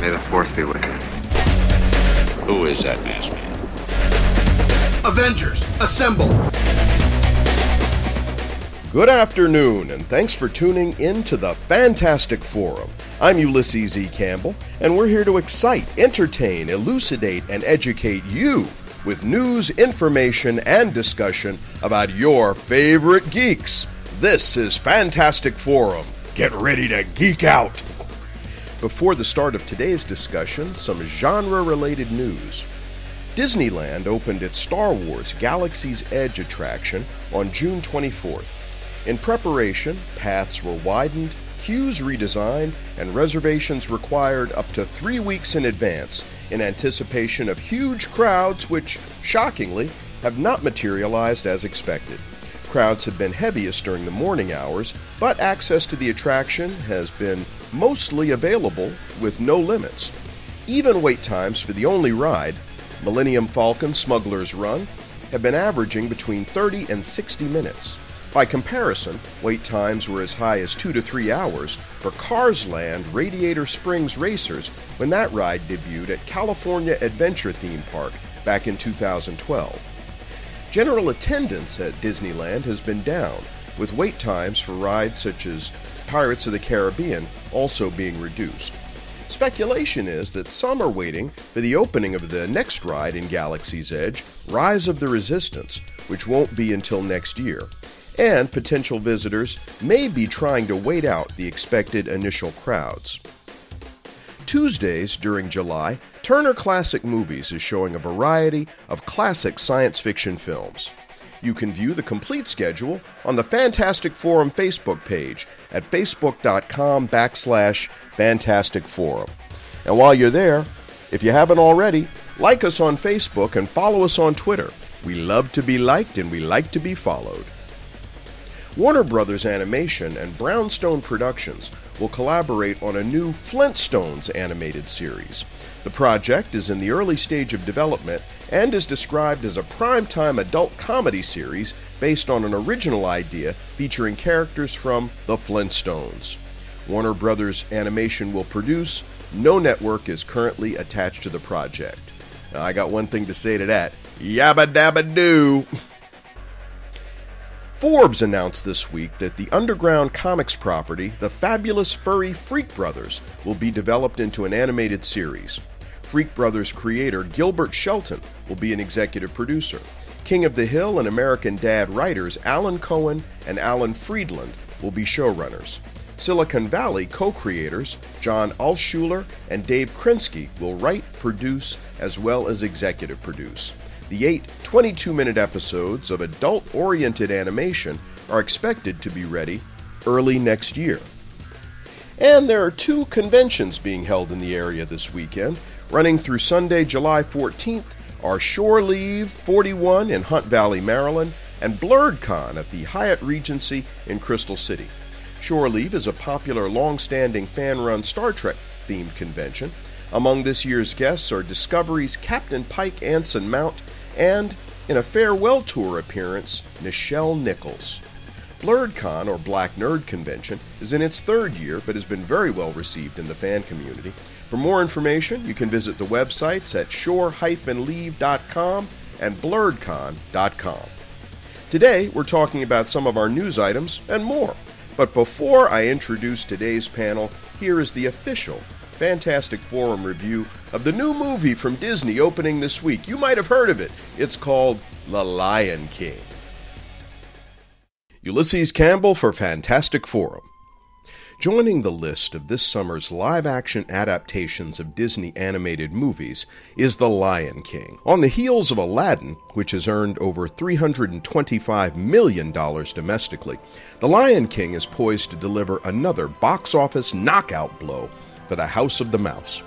May the force be with you. Who is that masked man? Avengers, assemble! Good afternoon, and thanks for tuning in to the Fantastic Forum. I'm Ulysses E. Campbell, and we're here to excite, entertain, elucidate, and educate you with news, information, and discussion about your favorite geeks. This is Fantastic Forum. Get ready to geek out! Before the start of today's discussion, some genre related news. Disneyland opened its Star Wars Galaxy's Edge attraction on June 24th. In preparation, paths were widened, queues redesigned, and reservations required up to three weeks in advance in anticipation of huge crowds which, shockingly, have not materialized as expected. Crowds have been heaviest during the morning hours, but access to the attraction has been mostly available with no limits. Even wait times for the only ride, Millennium Falcon Smuggler's Run, have been averaging between 30 and 60 minutes. By comparison, wait times were as high as two to three hours for Cars Land Radiator Springs Racers when that ride debuted at California Adventure Theme Park back in 2012. General attendance at Disneyland has been down, with wait times for rides such as Pirates of the Caribbean also being reduced. Speculation is that some are waiting for the opening of the next ride in Galaxy's Edge, Rise of the Resistance, which won't be until next year and potential visitors may be trying to wait out the expected initial crowds. Tuesdays during July, Turner Classic Movies is showing a variety of classic science fiction films. You can view the complete schedule on the Fantastic Forum Facebook page at facebook.com backslash Fantastic Forum. And while you're there, if you haven't already, like us on Facebook and follow us on Twitter. We love to be liked and we like to be followed. Warner Brothers Animation and Brownstone Productions will collaborate on a new Flintstones animated series. The project is in the early stage of development and is described as a primetime adult comedy series based on an original idea featuring characters from The Flintstones. Warner Brothers Animation will produce. No network is currently attached to the project. Now, I got one thing to say to that. Yabba dabba doo! Forbes announced this week that the underground comics property, the fabulous furry Freak Brothers, will be developed into an animated series. Freak Brothers creator Gilbert Shelton will be an executive producer. King of the Hill and American Dad writers Alan Cohen and Alan Freedland will be showrunners. Silicon Valley co creators John Altschuler and Dave Krinsky will write, produce, as well as executive produce. The eight 22 minute episodes of adult oriented animation are expected to be ready early next year. And there are two conventions being held in the area this weekend. Running through Sunday, July 14th, are Shore Leave 41 in Hunt Valley, Maryland, and Blerdcon at the Hyatt Regency in Crystal City. Shore Leave is a popular long standing fan run Star Trek themed convention. Among this year's guests are Discovery's Captain Pike Anson Mount and, in a farewell tour appearance, Nichelle Nichols. Blerdcon, or Black Nerd Convention, is in its third year but has been very well received in the fan community. For more information, you can visit the websites at shore-leave.com and blerdcon.com. Today, we're talking about some of our news items and more. But before I introduce today's panel, here is the official Fantastic Forum review of the new movie from Disney opening this week. You might have heard of it. It's called The Lion King. Ulysses Campbell for Fantastic Forum. Joining the list of this summer's live action adaptations of Disney animated movies is The Lion King. On the heels of Aladdin, which has earned over $325 million domestically, The Lion King is poised to deliver another box office knockout blow for the House of the Mouse.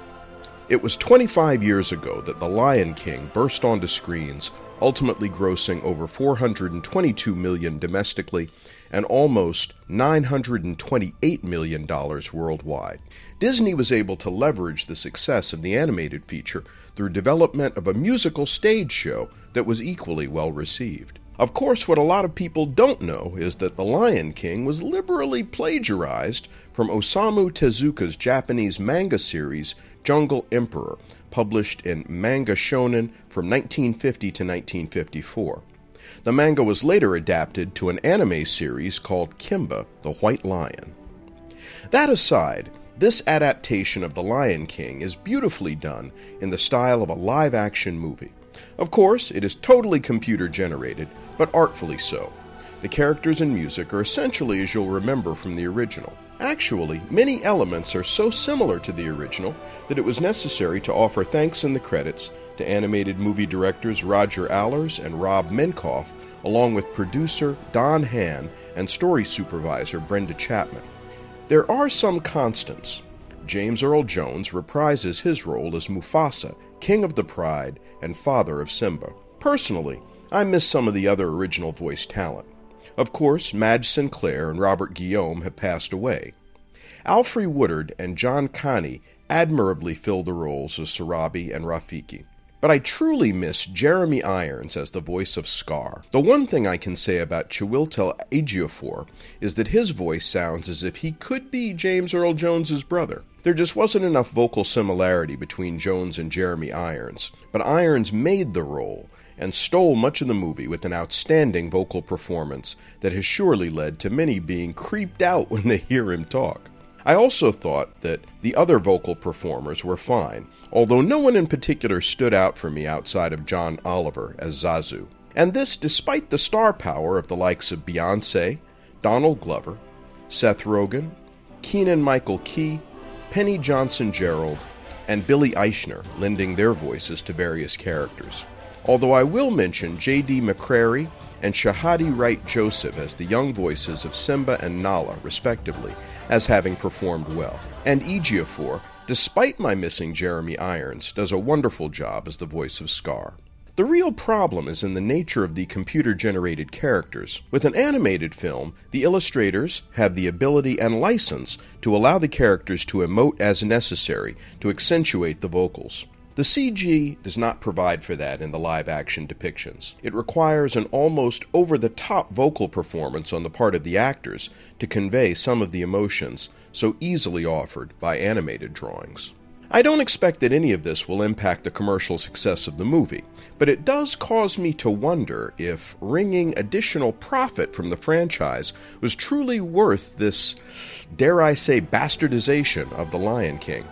It was 25 years ago that The Lion King burst onto screens, ultimately grossing over 422 million domestically and almost $928 million worldwide. Disney was able to leverage the success of the animated feature through development of a musical stage show that was equally well received. Of course, what a lot of people don't know is that The Lion King was liberally plagiarized from Osamu Tezuka's Japanese manga series Jungle Emperor, published in Manga Shonen from 1950 to 1954. The manga was later adapted to an anime series called Kimba, the White Lion. That aside, this adaptation of The Lion King is beautifully done in the style of a live action movie. Of course, it is totally computer generated, but artfully so. The characters and music are essentially as you'll remember from the original. Actually, many elements are so similar to the original that it was necessary to offer thanks in the credits to animated movie directors Roger Allers and Rob Minkoff, along with producer Don Hahn and story supervisor Brenda Chapman. There are some constants. James Earl Jones reprises his role as Mufasa, King of the Pride and father of Simba. Personally, I miss some of the other original voice talent. Of course, Madge Sinclair and Robert Guillaume have passed away. Alfre Woodard and John Kani admirably fill the roles of Sarabi and Rafiki. But I truly miss Jeremy Irons as the voice of Scar. The one thing I can say about Chiwetel Ejiofor is that his voice sounds as if he could be James Earl Jones's brother. There just wasn't enough vocal similarity between Jones and Jeremy Irons, but Irons made the role and stole much of the movie with an outstanding vocal performance that has surely led to many being creeped out when they hear him talk. I also thought that the other vocal performers were fine, although no one in particular stood out for me outside of John Oliver as Zazu. And this despite the star power of the likes of Beyonce, Donald Glover, Seth Rogen, Keegan Michael Key, Penny Johnson Jerald, and Billy Eichner lending their voices to various characters. Although I will mention J.D. McCrary and Shahadi Wright Joseph as the young voices of Simba and Nala, respectively, as having performed well. And Ejiofor, despite my missing Jeremy Irons, does a wonderful job as the voice of Scar. The real problem is in the nature of the computer generated characters. With an animated film, the illustrators have the ability and license to allow the characters to emote as necessary to accentuate the vocals. The CG does not provide for that in the live action depictions. It requires an almost over the top vocal performance on the part of the actors to convey some of the emotions so easily offered by animated drawings. I don't expect that any of this will impact the commercial success of the movie, but it does cause me to wonder if wringing additional profit from the franchise was truly worth this, dare I say, bastardization of The Lion King.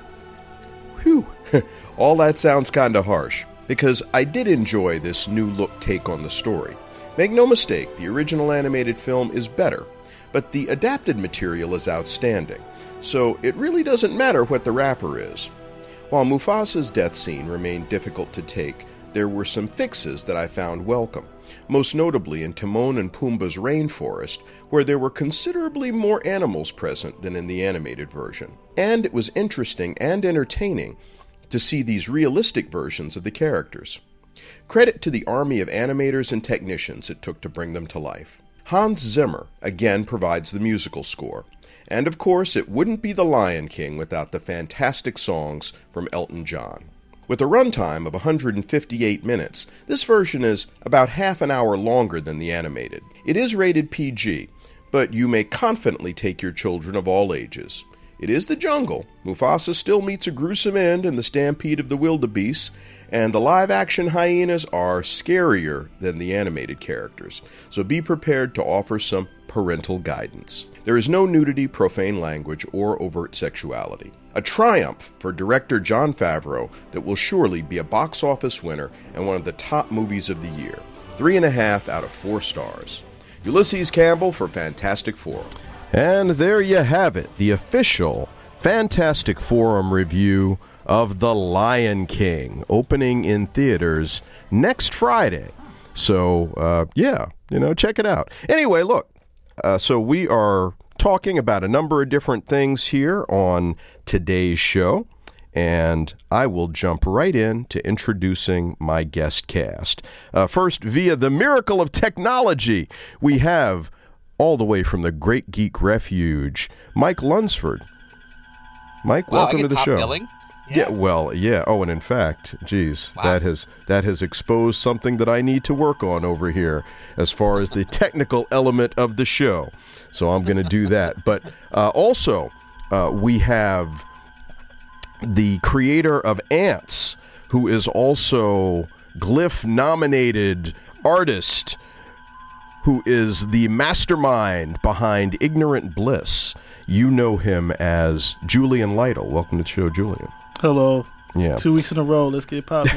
Whew. All that sounds kinda harsh, because I did enjoy this new look take on the story. Make no mistake, the original animated film is better, but the adapted material is outstanding, so it really doesn't matter what the wrapper is. While Mufasa's death scene remained difficult to take, there were some fixes that I found welcome, most notably in Timon and Pumbaa's rainforest, where there were considerably more animals present than in the animated version. And it was interesting and entertaining to see these realistic versions of the characters. Credit to the army of animators and technicians it took to bring them to life. Hans Zimmer again provides the musical score. And of course, it wouldn't be The Lion King without the fantastic songs from Elton John. With a runtime of 158 minutes, this version is about half an hour longer than the animated. It is rated PG, but you may confidently take your children of all ages. It is the jungle. Mufasa still meets a gruesome end in the stampede of the wildebeests, and the live action hyenas are scarier than the animated characters, so be prepared to offer some parental guidance. There is no nudity, profane language, or overt sexuality. A triumph for director Jon Favreau that will surely be a box office winner and one of the top movies of the year. Three and a half out of four stars. Ulysses Campbell for Fantastic Forum. And there you have it, the official Fantastic Forum review of The Lion King, opening in theaters next Friday. So, uh, yeah, you know, check it out. Anyway, look, uh, so we are talking about a number of different things here on today's show. and I will jump right in to introducing my guest cast. Uh, first, via the miracle of technology, we have all the way from the Great Geek Refuge, Mike Lunsford. Mike, Wow, I welcome get to the top show. billing? Yeah, well, yeah. Oh, and in fact, geez, that has that has exposed something that I need to work on over here as far as the technical element of the show. So I'm going to do that. But uh, also, uh, we have the creator of Ants, who is also Glyph nominated artist, who is the mastermind behind Ignorant Bliss. You know him as Julian Lytle. Welcome to the show, Julian. Hello. Yeah. Two weeks in a row. Let's get popping.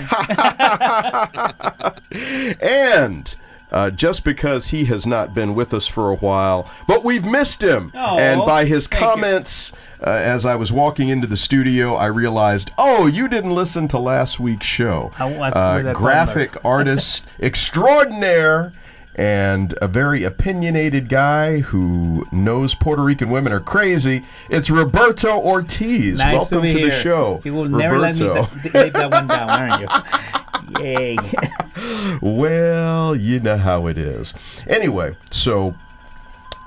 and uh, just because he has not been with us for a while, but we've missed him. Oh, and by his comments, uh, as I was walking into the studio, I realized, oh, you didn't listen to last week's show. I was Uh, graphic artist extraordinaire. And a very opinionated guy who knows Puerto Rican women are crazy. It's Roberto Ortiz. nice Welcome to be the show. You will never let me th- leave that one down, aren't you? Yay. Well, you know how it is. Anyway, so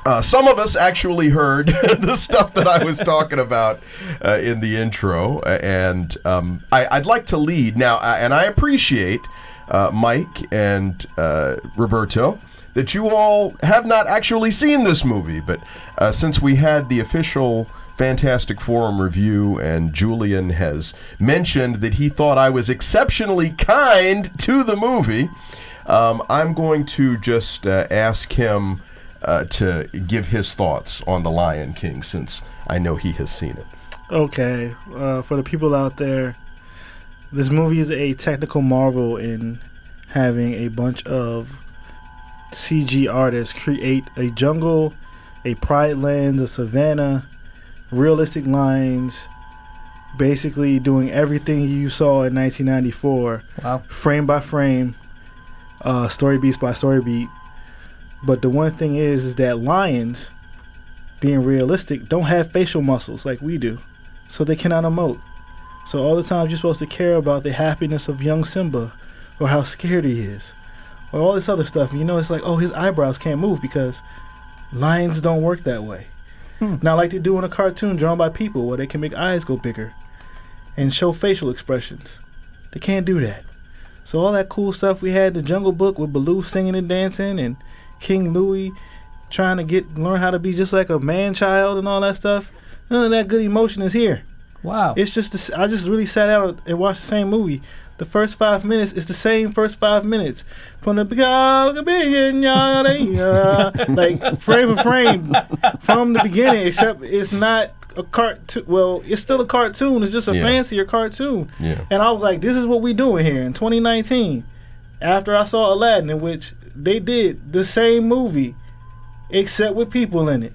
uh, some of us actually heard the stuff that I was talking about uh, in the intro, and um, I, I'd like to lead now, uh, and I appreciate uh, Mike and uh, Roberto that you all have not actually seen this movie, but uh, since we had the official Fantastic Forum review, and Julian has mentioned that he thought I was exceptionally kind to the movie. Um, I'm going to just uh, ask him uh, to give his thoughts on The Lion King since I know he has seen it. okay. Uh, for the people out there, this movie is a technical marvel in having a bunch of CG artists create a jungle, a pride lands, a savannah, realistic lines, basically doing everything you saw in 1994, Wow. frame by frame, uh, story beats by story beat. But the one thing is, is that lions, being realistic, don't have facial muscles like we do, so they cannot emote. So all the times you're supposed to care about the happiness of young Simba, or how scared he is, or all this other stuff. And You know, it's like, oh, his eyebrows can't move because lions don't work that way. Hmm. Not like they do in a cartoon drawn by people where they can make eyes go bigger and show facial expressions. They can't do that. So all that cool stuff we had the Jungle Book with Baloo singing and dancing and King Louie trying to get learn how to be just like a man child and all that stuff. None of that good emotion is here. Wow. It's just I just really sat down and watched the same movie. The first five minutes is the same first five minutes. From the beginning, ah, like frame for frame from the beginning, except it's not a cartoon. Well, it's still a cartoon. It's just a Yeah. fancier cartoon. Yeah. And I was like, this is what we doing here in 2019. After I saw Aladdin, in which they did the same movie, except with people in it.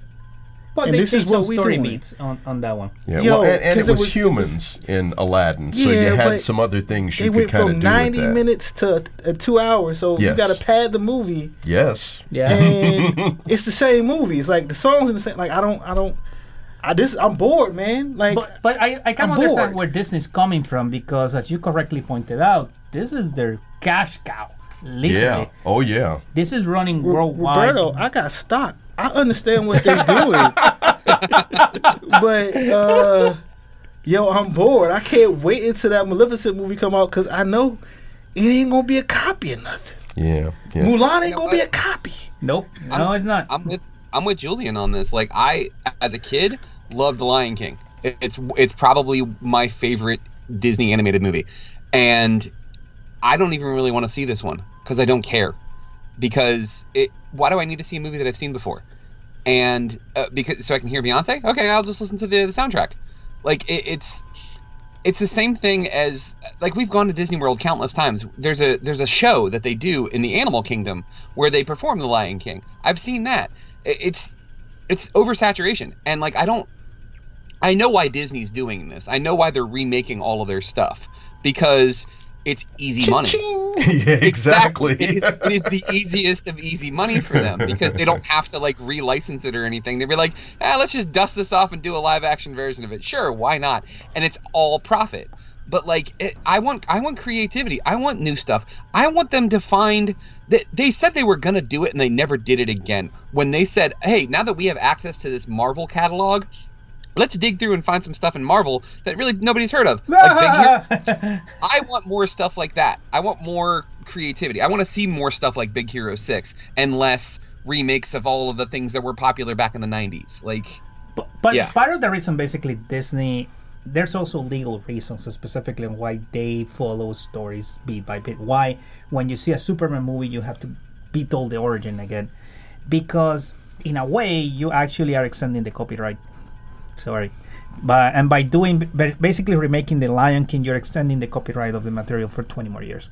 But and they this is what some we story doing. beats on, on that one. Yeah, Yo, well, and, and 'cause it it was, was- it humans in Aladdin, so Yeah, you had some other things you could went kind of from do with 90 that. minutes to uh, two hours, so Yes. you got to pad the movie. Yes. Yeah. and it's the same movie. It's like the songs in the same. Like I don't, I don't. I this I'm bored, man. Like But, but I, I can I'm understand bored. where Disney's coming from because, as you correctly pointed out, this is their cash cow. Literally. Yeah. Oh, yeah. This is running worldwide. Roberto, I got stock. I understand what they're doing, but uh, yo, I'm bored. I can't wait until that Maleficent movie come out because I know it ain't gonna be a copy of nothing. Yeah. yeah. Mulan ain't know gonna be a copy. Nope. No, it's not. I'm with I'm with Julian on this. Like I, as a kid, loved The Lion King. It- It's it's probably my favorite Disney animated movie, and I don't even really want to see this one because I don't care. Because it, why do I need to see a movie that I've seen before? And uh, because so I can hear Beyonce. Okay, I'll just listen to the, the soundtrack. Like it, it's it's the same thing as like we've gone to Disney World countless times. There's a there's a show that they do in the Animal Kingdom where they perform the Lion King. I've seen that. I- It's it's oversaturation, and like I don't. I know why Disney's doing this. I know why they're remaking all of their stuff because it's easy money. yeah, exactly. It is, it is the easiest of easy money for them because they don't have to like relicense it or anything. They'd be like, ah, let's just dust this off and do a live action version of it. Sure, why not? And it's all profit. But like, it, I want, I want creativity. I want new stuff. I want them to find that they said they were gonna do it and they never did it again. When they said, hey, now that we have access to this Marvel catalog, let's dig through and find some stuff in Marvel that really nobody's heard of. Like Big Hero. I want more stuff like that. I want more creativity. I want to see more stuff like Big Hero 6 and less remakes of all of the things that were popular back in the 90s. Like But, but Yeah. part of the reason, basically, Disney, there's also legal reasons specifically on why they follow stories beat by bit. Why, when you see a Superman movie, you have to be told the origin again. Because, in a way, you actually are extending the copyright. Sorry. But, and by doing, basically remaking The Lion King, you're extending the copyright of the material for 20 more years.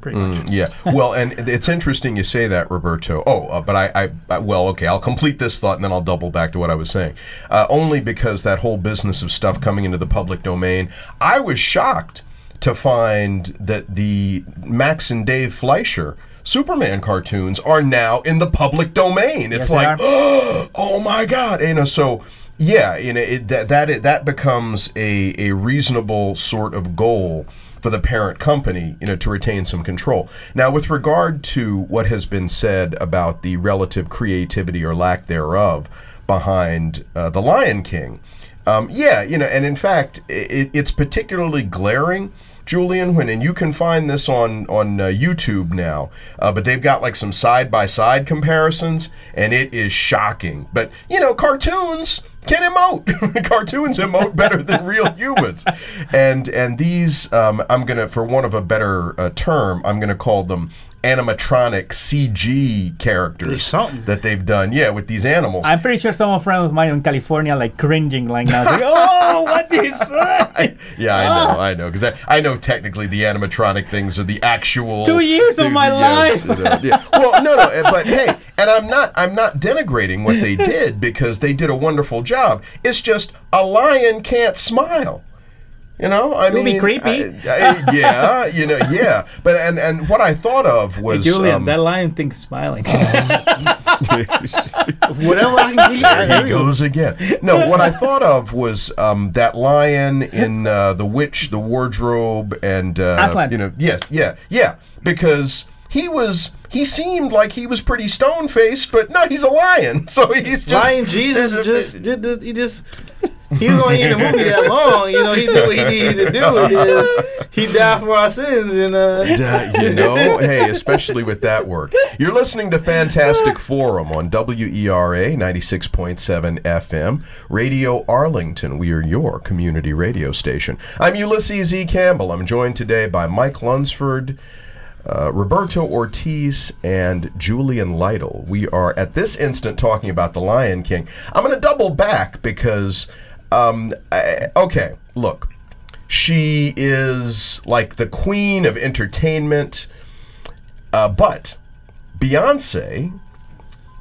Pretty much. Mm, yeah. Well, and it's interesting you say that, Roberto. Oh, uh, but I, I, I, well, okay, I'll complete this thought and then I'll double back to what I was saying. Uh, only because that whole business of stuff coming into the public domain, I was shocked to find that the Max and Dave Fleischer Superman cartoons are now in the public domain. It's Yes, like, are. oh my god, you know. So yeah, you know it, that that that becomes a a reasonable sort of goal for the parent company, you know, to retain some control. Now, with regard to what has been said about the relative creativity or lack thereof behind uh, the Lion King, um, yeah, you know, and in fact, it, it's particularly glaring. Julian, when and you can find this on on uh, YouTube now, uh, but they've got like some side by side comparisons, and it is shocking. But you know, cartoons can emote. cartoons emote better than real humans, and and these um, I'm gonna, for one of a better uh, term, I'm gonna call them animatronic CG characters something. that they've done. Yeah, with these animals. I'm pretty sure some friend of mine in California like cringing like now. Like, oh, what did he say? Yeah, I know, I know, because I, I know technically the animatronic things are the actual Two years of my that- yes, life. you know, yeah. Well, no, no, uh, but hey, and I'm not, I'm not denigrating what they did because they did a wonderful job. It's just a lion can't smile. You know, I It would mean, be creepy. I- I- yeah, you know, yeah. But and and what I thought of was Julian, um, that lion thinks smiling. Whatever I can get, I he you. goes again. No, what I thought of was um, that lion in uh, the witch, the wardrobe, and uh, Aslan. you know, yes, yeah, yeah, because he was. He seemed like he was pretty stone faced, but no, he's a lion. So he's just Lion Jesus just did the, he just he was only in the movie that long. You know, he did what he needed to do. And he died for our sins, and uh, Uh, you know, hey, especially with that work. You're listening to Fantastic Forum on WERA 96.7 FM, Radio Arlington. We are your community radio station. I'm Ulysses E. Campbell. I'm joined today by Mike Lunsford, uh, Roberto Ortiz, and Julian Lytle. We are at this instant talking about The Lion King. I'm going to double back because, um, I- okay, look. She is like the queen of entertainment, uh, but Beyonce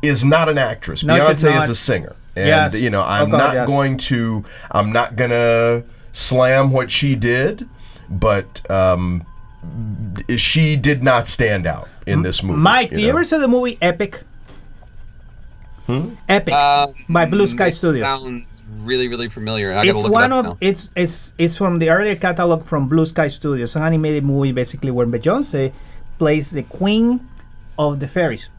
is not an actress. No, Beyonce not. is a singer, and Yes. you know I'm Oh, God, not yes. going to. I'm not gonna slam what she did, but um, she did not stand out in this movie. Mike, do you ever see the movie Epic? Hmm? Epic Um, by Blue Sky Studios. Sounds really, really familiar. I it's look one it up of now. it's it's it's from the earlier catalog from Blue Sky Studios, an animated movie basically where Beyonce plays the queen of the fairies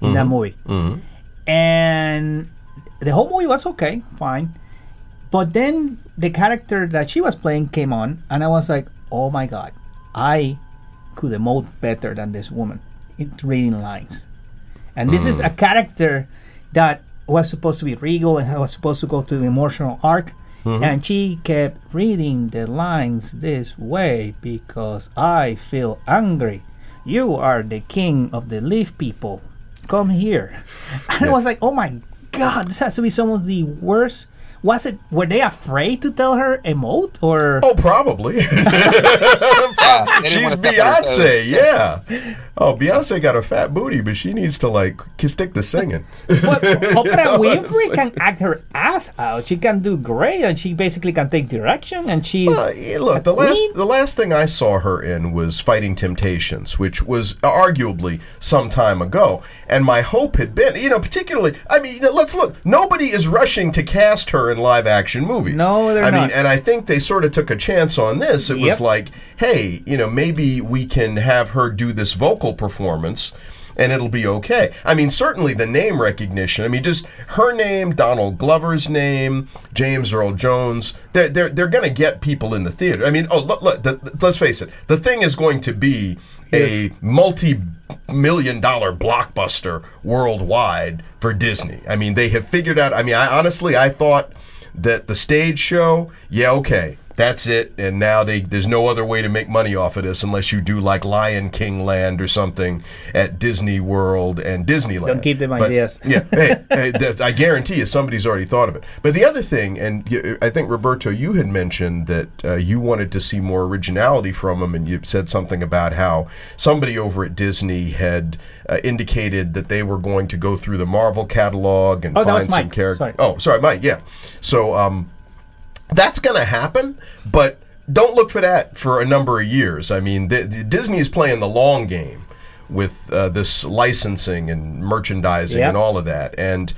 in that movie, Mhm. and the whole movie was okay, fine, but then the character that she was playing came on, and I was like, oh my god, I could emote better than this woman in reading lines. And this is Mm. a character that was supposed to be regal and was supposed to go to the emotional arc. Mhm. And she kept reading the lines this way because I feel angry. You are the king of the leaf people. Come here. And I was like, oh my god, this has to be some of the worst Was it? Were they afraid to tell her emote or? Oh, probably. Yeah, they didn't wanna She's step on her toes. Beyonce, yeah. Oh, Beyonce got a fat booty, but she needs to like stick to singing. But Oprah Winfrey it's can act her ass out. She can do great, and she basically can take direction. And she's Uh, yeah, look, the last the last thing I saw her in was Fighting Temptations, which was arguably some time ago. And my hope had been, you know, particularly, I mean, let's look. Nobody is rushing to cast her in live action movies. No, they're not. I not. mean, and I think they sort of took a chance on this. It Yep. was like, hey, you know, maybe we can have her do this vocal performance. And it'll be okay. I mean, certainly the name recognition. I mean, just her name, Donald Glover's name, James Earl Jones. They're they're, they're going to get people in the theater. I mean, oh, look, look, the, let's face it. The thing is going to be a multi-million dollar blockbuster worldwide for Disney. I mean, they have figured out. I mean, I honestly, I thought that the stage show, yeah, okay, that's it. And now they there's no other way to make money off of this unless you do like Lion King Land or something at Disney World and Disneyland. Don't give them But- ideas. yeah, hey, hey, I guarantee you somebody's already thought of it. But the other thing, and I think Roberto, you had mentioned that uh, you wanted to see more originality from them, and you said something about how somebody over at Disney had uh, indicated that they were going to go through the Marvel catalog and Oh, find some characters. Oh, sorry, Mike. Yeah. So um, that's going to happen, but don't look for that for a number of years. I mean, the, the Disney is playing the long game with uh, this licensing and merchandising Yeah. and all of that, and.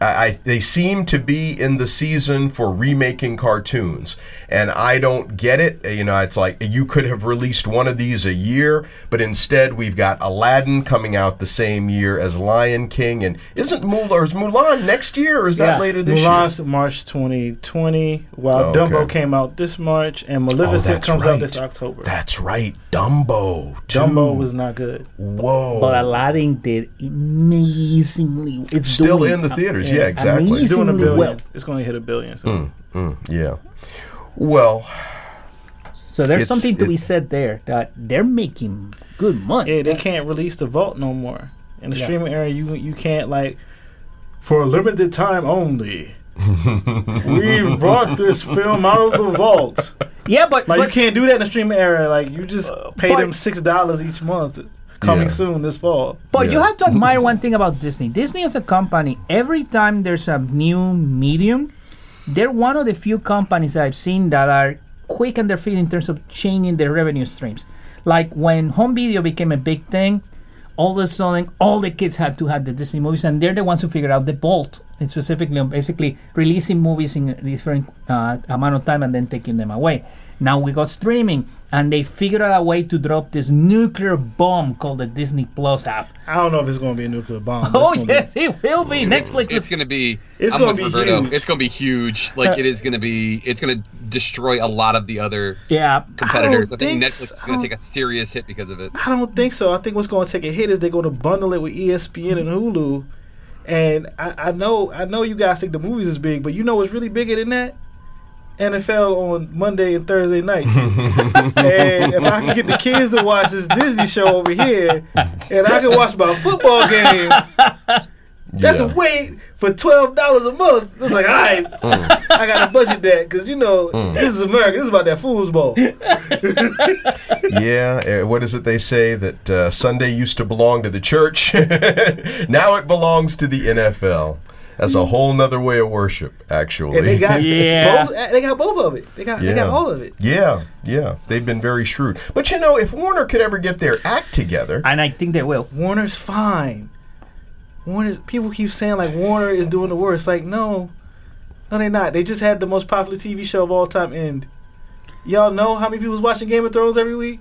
I, I, they seem to be in the season for remaking cartoons, and I don't get it. You know, it's like you could have released one of these a year, but instead we've got Aladdin coming out the same year as Lion King, and isn't Mulan, is Mulan next year, or is that later this year? Mulan's March 2020, while Oh, Dumbo okay. came out this March, and Oh, Maleficent that's comes right. out this October. That's right, Dumbo. too. Dumbo was not good. Whoa. But Aladdin did amazingly. It's Still doing in the uh, am- theaters, yeah, exactly. It's doing a billion. well. It's going to hit a billion. So. Mm, mm, yeah. Well, So there's something to be said there that they're making good money. Yeah, they can't release the vault no more. In the Yeah. streaming area, you you can't like for a limited time only. We've brought this film out of the vault. Yeah, but, Like you can't do that in the streaming area. Like you just pay but- them six dollars each month. Coming Yeah. soon this fall. But you have to admire one thing about Disney. Disney as a company, every time there's a new medium, they're one of the few companies that I've seen that are quick on their feet in terms of changing their revenue streams. Like when home video became a big thing, all of a sudden all the kids had to have the Disney movies, and they're the ones who figured out the bolt, and specifically on basically releasing movies in a different uh, amount of time and then taking them away. Now we got streaming, and they figured out a way to drop this nuclear bomb called the Disney Plus app. I don't know if it's going to be a nuclear bomb. Oh it's gonna yes, it will be. Netflix It's is gonna be. It's gonna be Roberto. huge. It's gonna be huge. Like uh, it is gonna be. It's gonna destroy a lot of the other yeah. competitors. I, don't think think Netflix is gonna take a serious hit because of it. I don't think so. I think what's going to take a hit is they're going to bundle it with ESPN and Hulu. And I, I know, I know you guys think the movies is big, but you know what's really bigger than that? NFL on Monday and Thursday nights. and if I can get the kids to watch this Disney show over here, and I can watch my football game, that's Yeah. a wait for twelve dollars a month. It's like, all right, I gotta budget that because you know this is America. This is about that foosball. yeah. uh, What is it they say that uh, Sunday used to belong to the church? now it belongs to the NFL. That's a whole nother way of worship, actually. And they got Yeah. both. Uh, they got both of it. They got they got all of it. Yeah, yeah. They've been very shrewd. But you know, if Warner could ever get their act together, And I think they will. Warner's fine. Warner. People keep saying like Warner is doing the worst. Like no, no, they're not. They just had the most popular TV show of all time end. Y'all know how many people was watching Game of Thrones every week?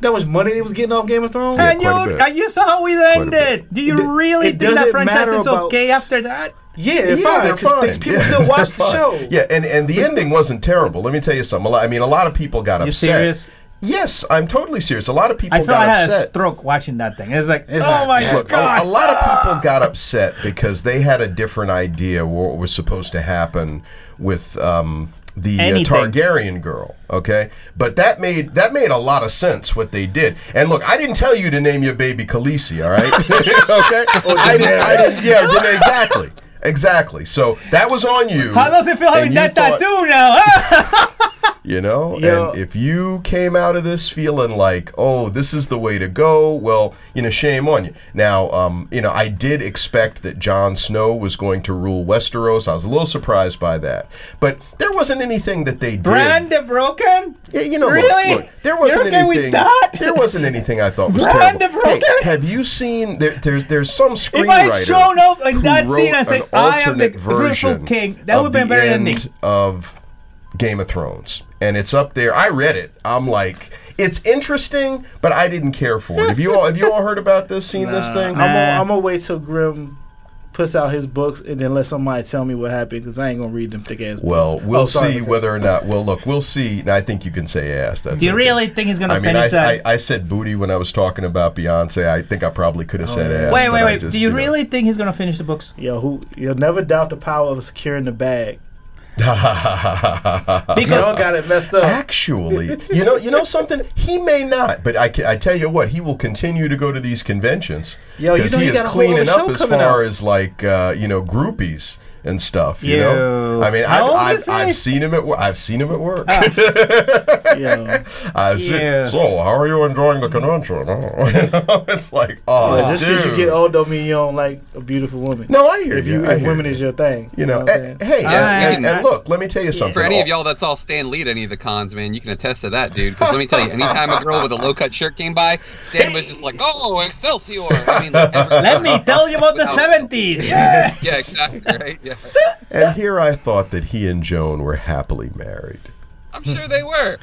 You know how much money they was getting off Game of Thrones? Yeah, and you, quite a bit. and you saw how we ended. Do you It- really it think that franchise is okay after that? Yeah, they're yeah, fine. they're 'cause fine. they- People Yeah, still watch the fine. show. Yeah, and and the ending wasn't terrible. Let me tell you something. A lot, I mean, a lot of people got You upset. serious? Yes, I'm totally serious. A lot of people I felt got I had a upset. stroke watching that thing. It's like, It's oh not- my yeah. Look, god! a lot of people got upset because they had a different idea what was supposed to happen with um, the uh, Targaryen girl. Okay, but that made that made a lot of sense what they did. And look, I didn't tell you to name your baby Khaleesi. All right, okay? I didn't. I didn't. Yeah, exactly. Exactly. So that was on you. How does it feel having that thought- tattoo now? You know, Yo. and if you came out of this feeling like, oh, this is the way to go, well, you know, shame on you. Now, um, you know, I did expect that Jon Snow was going to rule Westeros. I was a little surprised by that, but there wasn't anything that they did. Bran the broken? Yeah, you know, Really? look, there wasn't You're okay with anything. that? There wasn't anything I thought was Bran terrible. Hey, broken? have you seen? There, there's there's some If screenwriter. I had shown up in who that wrote scene and said, an I am the alternate beautiful version king, that of would have been the better end ending. of Game of Thrones, and it's up there. I read it. I'm like, it's interesting, but I didn't care for it. Have you all have you all heard about this? Seen this thing? I'm gonna I'm gonna wait till Grimm puts out his books and then let somebody tell me what happened because I ain't gonna read them thick ass. Well, books. we'll Oh, sorry, see whether or not. Well, look, we'll see. And I think you can say yes. That's Do you okay. really think he's gonna I mean, finish I, that? I, I said booty when I was talking about Beyonce. I think I probably could have said oh, ass. wait, wait, wait. just, Do you know. really think he's gonna finish the books? Yo, who you'll never doubt the power of securing the bag. Because Y'all got it messed up. Actually, you know, you know something. He may not, but I, I tell you what, he will continue to go to these conventions Yo, you because know he he is got a whole other cleaning up as far out. as like uh, you know groupies and stuff. You Yo. know, I mean, I've, I've. I've seen him at wo- I've seen him at work. Ah. Yo, I've seen. Yeah. So, how are you enjoying the convention? Oh, you know, it's like, oh, But just because you get old don't mean you don't like a beautiful woman. No, I hear if you. you, if women you. is your thing, You know, what eh, I'm and- saying? hey, Yeah, and, and, and look, let me tell you something. For any of y'all that's all Stan Lee at any of the cons, man, you can attest to that, dude. Because let me tell you, anytime a girl with a low cut shirt came by, Stan was just like, "Oh, Excelsior!" I mean, like, let me tell you about the seventies. Yeah. Yeah, exactly. Right. Yeah, And here I thought that he and Joan were happily married. I'm sure they were.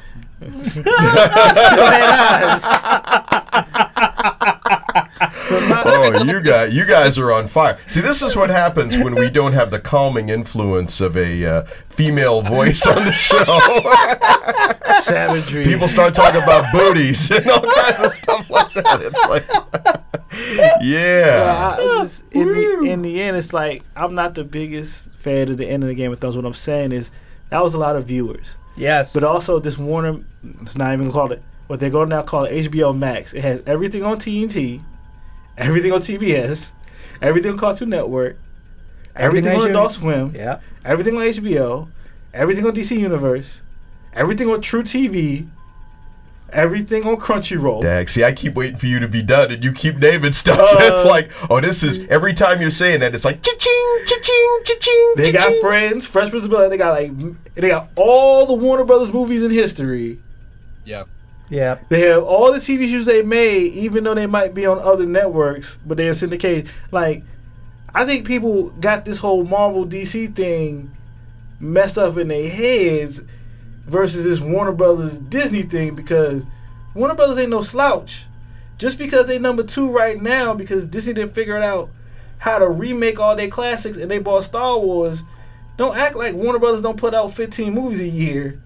Oh, you guys, you guys are on fire. See, this is what happens when we don't have the calming influence of a uh, female voice on the show. Savagery. People start talking about booties and all kinds of stuff like that. It's like, yeah. Well, I- I just- in the in the end, it's like I'm not the biggest fan of the end of the Game of Thrones. What I'm saying is that was a lot of viewers, Yes. but also this Warner, it's not even called it what they're going to now call it HBO Max. It has everything on TNT, everything on TBS, everything on Cartoon Network, everything, Everything on on Adult Swim, yeah. everything on HBO, everything on DC Universe, everything on truTV, everything on Crunchyroll. Dag, see, I keep waiting for you to be done, and you keep naming stuff. Uh, it's like, oh, this is every time you're saying that, it's like cha-ching, cha-ching, cha-ching. They got cha-ching. Friends, Fresh Prince of Bel Air. They got like they got all the Warner Brothers movies in history. Yeah. Yeah. They have all the TV shows they made, even though they might be on other networks, but they're syndicated. Like, I think people got this whole Marvel DC thing messed up in their heads versus this Warner Brothers Disney thing because Warner Brothers ain't no slouch. Just because they number two right now because Disney didn't figure it out how to remake all their classics and they bought Star Wars, don't act like Warner Brothers don't put out 15 movies a year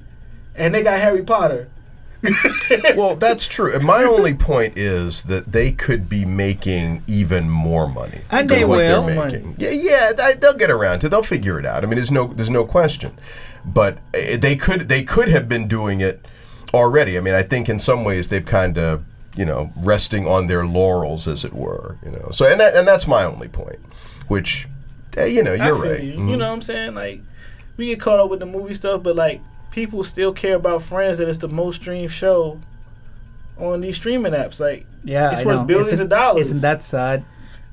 and they got Harry Potter. well, that's true. And my only point is that they could be making even more money. And than they what they're will. making. Yeah, yeah, they'll get around to. it. They'll figure it out. I mean, there's no, there's no question. But uh, they could, they could have been doing it already. I mean, I think in some ways they've kind of, you know, resting on their laurels, as it were. You know, so and that, and that's my only point. Which, uh, you know, you're feel right. You. Mhm. You know what I'm saying? Like, we get caught up with the movie stuff, but like, people still care about Friends that it's the most streamed show on these streaming apps. Like, Yeah. it's I worth know. billions isn't, of dollars. Isn't that sad?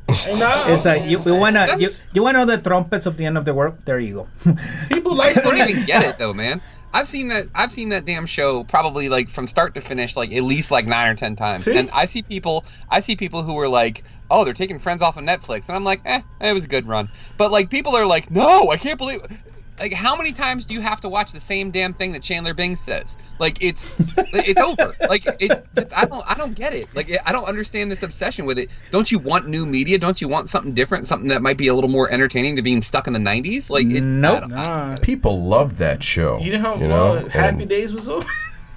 And now, It's like you, you wanna you, That's- you wanna know the trumpets of the end of the world? There you go. people like don't even get it though, man. I've seen that. I've seen that damn show probably like from start to finish, like at least like nine or ten times. See? And I see people. I see people who are like, "Oh, they're taking Friends off of Netflix," and I'm like, "Eh, it was a good run." But like people are like, "No, I can't believe." Like, how many times do you have to watch the same damn thing that Chandler Bing says? Like, it's it's over. Like, it just I don't I don't get it. Like, I don't understand this obsession with it. Don't you want new media? Don't you want something different? Something that might be a little more entertaining to being stuck in the '90s? Like, it, Nope. Nah. People loved that show. You know how you know? uh, Happy And- Days was on?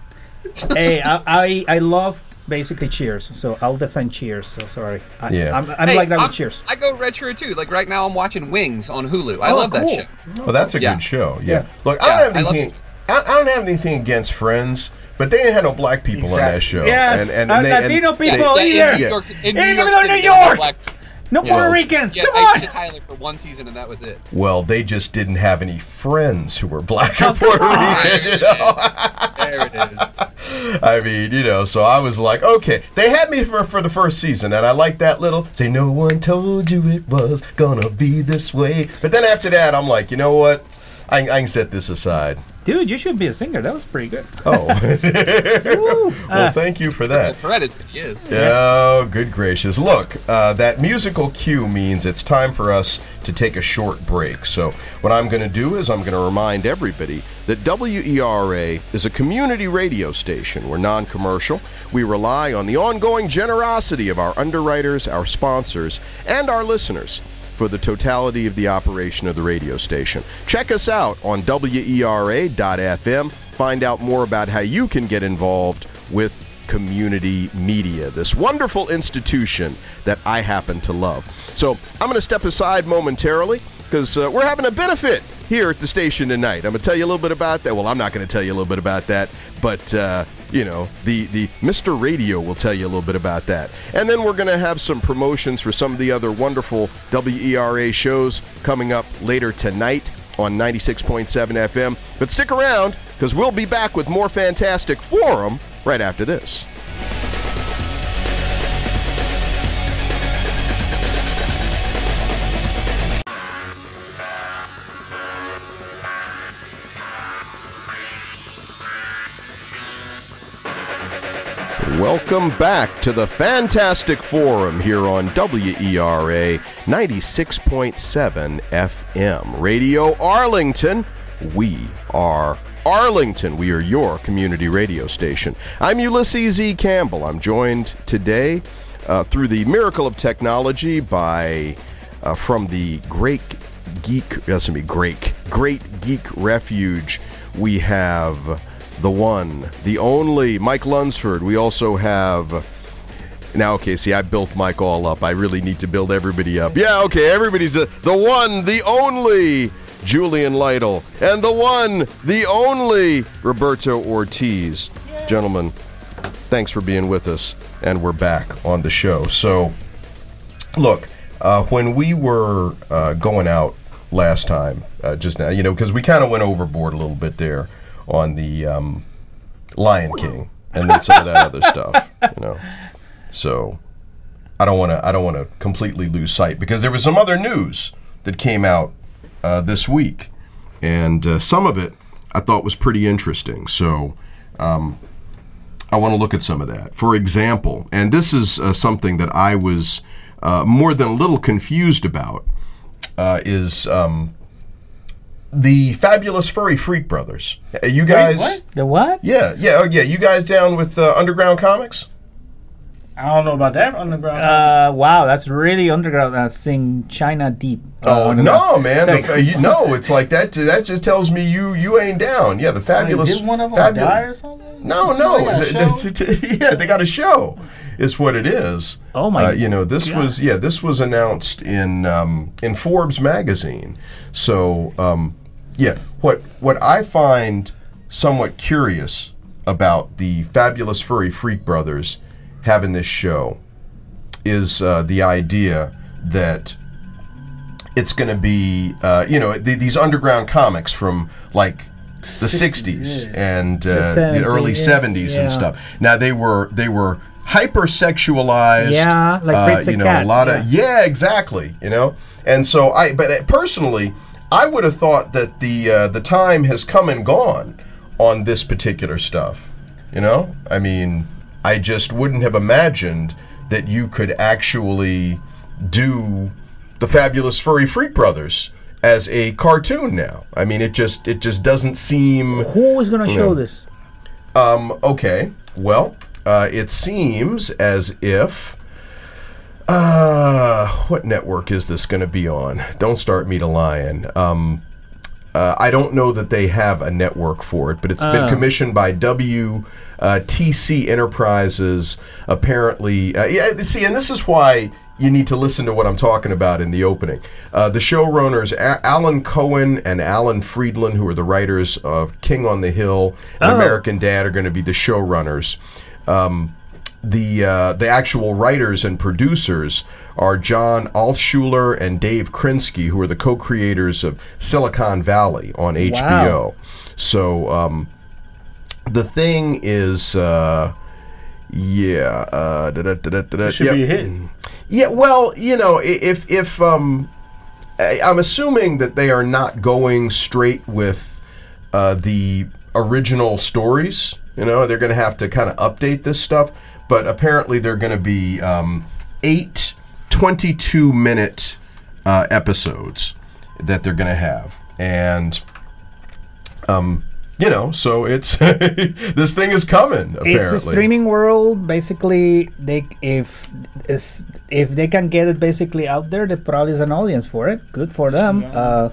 hey, I, I I love basically Cheers, so I'll defend Cheers. So sorry. I, Yeah. I'm, I'm Hey, like that I'm- with Cheers. I go retro too. Like right now, I'm watching Wings on Hulu. I Oh, love that cool. shit. Well, that's a Yeah. good show. Yeah. Yeah. Look, I don't have I love anything. I, I don't have anything against Friends, but they didn't have no black people on that show. Yes, and, and, uh, and they, and Latino they- people Yeah, either. in New York, in New Even York, though City, New they don't have York. Black- No Yeah. Puerto Ricans. Yeah, Come I on. did Highlander for one season and that was it. Well, they just didn't have any friends who were black oh, or Oh, Puerto. Rican. There it. There it is. I mean, you know, so I was like, okay, they had me for for the first season, and I like that little say, no one told you it was gonna be this way. But then after that, I'm like, you know what? I, I can set this aside. Dude, you should be a singer. That was pretty good. Oh, well, thank you for that. Fred is he is. Oh, good gracious. Look, uh, that musical cue means it's time for us to take a short break. So, what I'm going to do is I'm going to remind everybody that WERA is a community radio station. We're non commercial. We rely on the ongoing generosity of our underwriters, our sponsors, and our listeners for the totality of the operation of the radio station. Check us out on WERA.fm. Find out more about how you can get involved with community media, this wonderful institution that I happen to love. So I'm going to step aside momentarily because uh, we're having a benefit here at the station tonight. I'm going to tell you a little bit about that. Well, I'm not going to tell you a little bit about that, but uh, you know, the the Mr. Radio will tell you a little bit about that. And then we're going to have some promotions for some of the other wonderful WERA shows coming up later tonight on 96.7 FM. But stick around because we'll be back with more Fantastic Forum right after this. Welcome back to the Fantastic Forum here on WERA 96.7 FM. Radio Arlington. We are Arlington. We are your community radio station. I'm Ulysses E. Campbell. I'm joined today uh, through the miracle of technology by uh, from the Great Geek. That's gonna be Great Great Geek Refuge. We have the one, the only Mike Lunsford. We also have. Now, okay, see, I built Mike all up. I really need to build everybody up. Yeah, okay, everybody's a, the one, the only Julian Lytle, and the one, the only Roberto Ortiz. Gentlemen, thanks for being with us, and we're back on the show. So, look, uh, when we were uh, going out last time, uh, just now, you know, because we kind of went overboard a little bit there on the um, Lion King and then some of that other stuff, you know. So I don't want to I don't want to completely lose sight because there was some other news that came out uh, this week, and uh, some of it I thought was pretty interesting. So. Um, I want to look at some of that. For example, and this is uh, something that I was uh, more than a little confused about, uh, is um, the fabulous furry freak brothers. You guys, what? The what? yeah, yeah, oh, yeah. You guys down with uh, Underground Comics? I don't know about that underground. Uh, wow, that's really underground. That's in China Deep. Oh Uh, no, man! Sorry. The, uh, you, no, it's like that. That just tells me you you ain't down. Yeah, the fabulous. Did one of them fabulous- die or something? No, no. They got a th- yeah, they got a show. Is what it is. Oh, my Uh, you know, this God. was yeah, this was announced in um, in Forbes magazine. So um, yeah, what what I find somewhat curious about the fabulous furry freak brothers having this show is uh, the idea that it's going to be uh, you know th- these underground comics from like the 60s and uh, The the, early 70s, yeah, 70s yeah. and stuff. Now they were they were hypersexualized Yeah, like uh, Fritz you know Cat, a lot yeah. of yeah exactly you know? And so i but uh, personally i would have thought that the uh, the time has come and gone on this particular stuff you know i mean i just wouldn't have imagined that you could actually do the fabulous furry freak brothers as a cartoon now i mean it just it just doesn't seem Who is gonna show Yeah. this? um, okay. Well, uh, it seems as if. Uh, what network is this going to be on? Don't start me to lying. Um, uh, I don't know that they have a network for it, but it's been Oh. commissioned by WTC Enterprises. Apparently, uh, yeah. See, and this is why you need to listen to what I'm talking about in the opening. Uh, the showrunners, A- Alan Cohen and Alan Freedland, who are the writers of King on the Hill and Oh. American Dad, are going to be the showrunners. Um, the uh, the actual writers and producers are John Altschuler and Dave Krinsky, who are the co-creators of Silicon Valley on HBO. So um, the thing is, uh, yeah, uh, da-da-da-da-da-da, It should yep. be. Yeah, well, you know, if if um, I'm assuming that they are not going straight with uh, the original stories. You know, they're going to have to kind of update this stuff. But apparently, they're going to be um, eight 22 minute uh, episodes that they're going to have, and um, you know, so it's this thing is coming. Apparently, It's a streaming world. Basically, they if if they can get it basically out there, there probably is an audience for it. Good for them. Uh,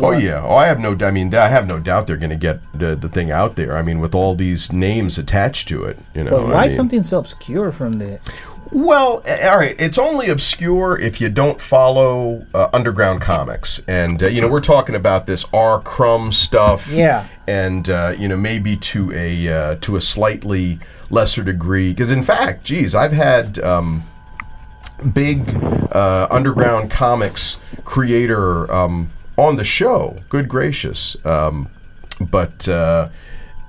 Oh yeah. Oh, I have no. I mean, I have no doubt they're going to get the, the thing out there. I mean, with all these names attached to it, you know. But I why mean- something so obscure from the? Well, all right. It's only obscure if you don't follow uh, underground comics, and uh, you know we're talking about this R. Crumb stuff. Yeah. And uh, you know maybe to a uh, to a slightly lesser degree, because in fact, geez, I've had. Um, big uh, underground comics creator um, on the show. Good gracious! Um, but uh,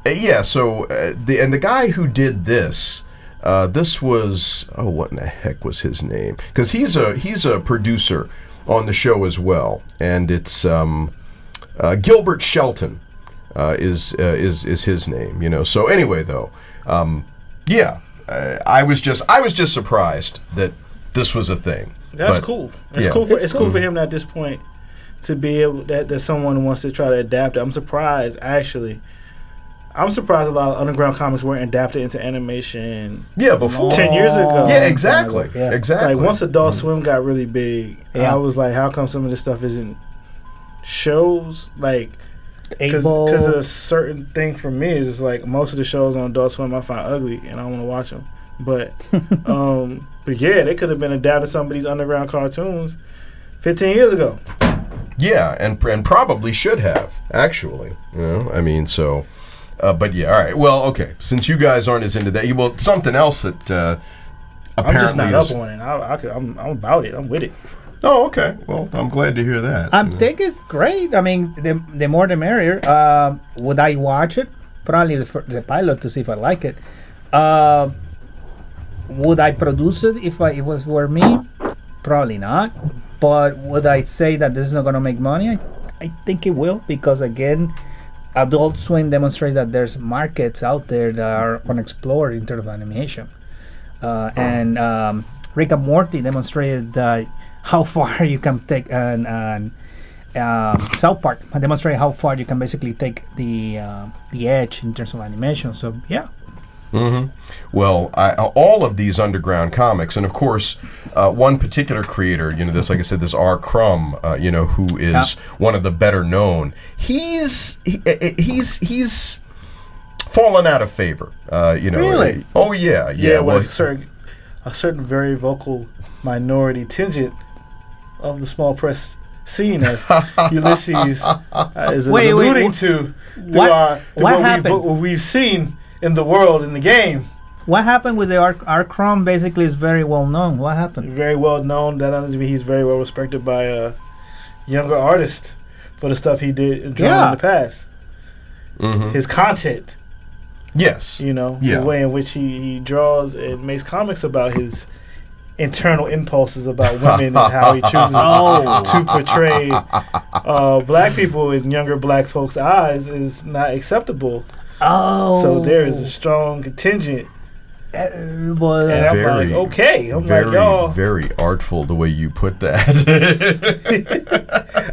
yeah, so uh, the and the guy who did this, uh, this was oh, what in the heck was his name? Because he's a he's a producer on the show as well, and it's um, uh, Gilbert Shelton uh, is uh, is is his name. You know. So anyway, though, um, yeah, uh, I was just I was just surprised that this was a thing. That's But, cool. It's yeah. cool. For, It's it's, cool. cool. for him at this point to be able that, that someone wants to try to adapt it. I'm surprised actually. I'm surprised a lot of underground comics weren't adapted into animation. Yeah, before ten years ago. Yeah, exactly, Yeah. exactly. Like once Adult Swim got really big, Yeah. I was like, how come some of this stuff isn't shows? Like, because Able- a certain thing for me is like most of the shows on Adult Swim I find ugly and I don't want to watch them. But, um, but yeah, they could have been adapted some of these underground cartoons 15 years ago. Yeah, and and probably should have actually. You know, I mean, so. Uh, but yeah, all right. Well, okay. Since you guys aren't as into that, you well something else that uh, I'm just not is. up on it. I, I could, I'm, I'm about it. I'm with it. Oh, okay. Well, I'm glad to hear that. I think it's great. I mean, the the more the merrier. Uh, would I watch it? Probably the, the pilot to see if I like it. Uh, would I produce it if I, it was for me? Probably not. But would I say that this is not going to make money? I, I think it will because again, Adult Swim demonstrates that there's markets out there that are unexplored in terms of animation. Uh, and um, Rick and Morty demonstrated that how far you can take and, and um, South Park demonstrated how far you can basically take the uh, the edge in terms of animation. So yeah, hmm Well, I, all of these underground comics, and of course, uh, one particular creator, you know, this, like I said, this R. Crumb, uh, you know, who is Yeah. one of the better known. He's he, eh, he's he's fallen out of favor. Uh, you know. Really? Oh yeah, yeah. Yeah, well, with a certain, a certain very vocal minority tangent of the small press scene as Ulysses uh, is Wait, wait, alluding to through, what- our, through what what, happened? We've, what we've seen in the world in the game. what happened with the R. R. Crumb? Basically, is very well known. What happened? Very well known. That doesn't he's very well respected by uh, younger artists for the stuff he did and Yeah. in the past. mhm. His content, Yes. you know, Yeah. the way in which he, he draws and makes comics about his internal impulses about women and how he chooses Oh. to portray uh, black people in younger black folks' eyes is not acceptable. Oh, So there is a strong contingent. Uh, but, And I'm Very, like, okay. I'm very, like, y'all. very artful the way you put that.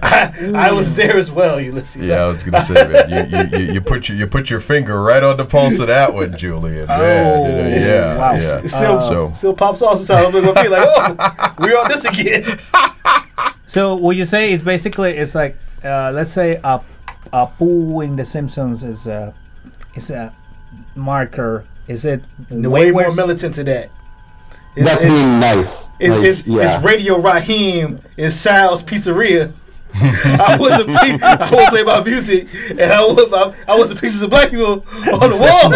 I, I was there as well, Ulysses. yeah, I was gonna say, man, you, you, you, you put your you put your finger right on the pulse of that one, Julian. Man, you know, Oh, yeah, wow. yeah. It still, So- still pops off sometimes. I'm gonna feel like, oh, we're on this again. So would you say it's basically it's like uh, let's say a Apu in The Simpsons is a is a marker. Is it way more militant to that. It's, That's it's, being nice. it's, Like, it's, yeah. it's Radio Raheem in Sal's Pizzeria. I wasn't pe- I would play my music and I would I, I wasn't pieces of black people on the wall.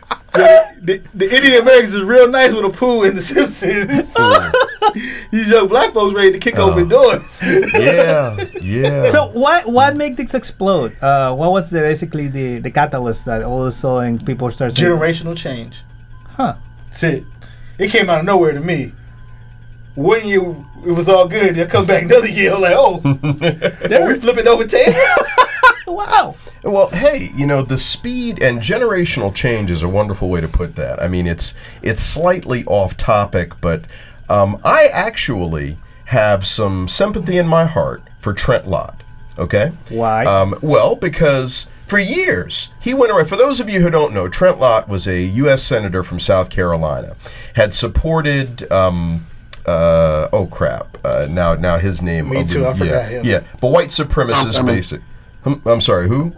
the, the, the Indian Americans is real nice with Apu in The Simpsons. These young black folks ready to kick open doors. yeah, yeah. So what what made this explode? Uh, what was the, basically the, the catalyst that all of a sudden people start saying, Generational change. Huh. That's it. It came out of nowhere to me. One year it was all good. Then come back another year. I'm like, oh, are we flipping over tables? wow. Well, hey, you know the speed and generational change is a wonderful way to put that. I mean, it's it's slightly off topic, but um, I actually have some sympathy in my heart for Trent Lott. Okay, Why? Um, well, because for years he went around. For those of you who don't know, Trent Lott was a U.S. senator from South Carolina, had supported. Um, uh, oh crap! Uh, now, now his name. Me too, I yeah, forgot him. Yeah, but white supremacist, basic. Hmm, I'm sorry, who?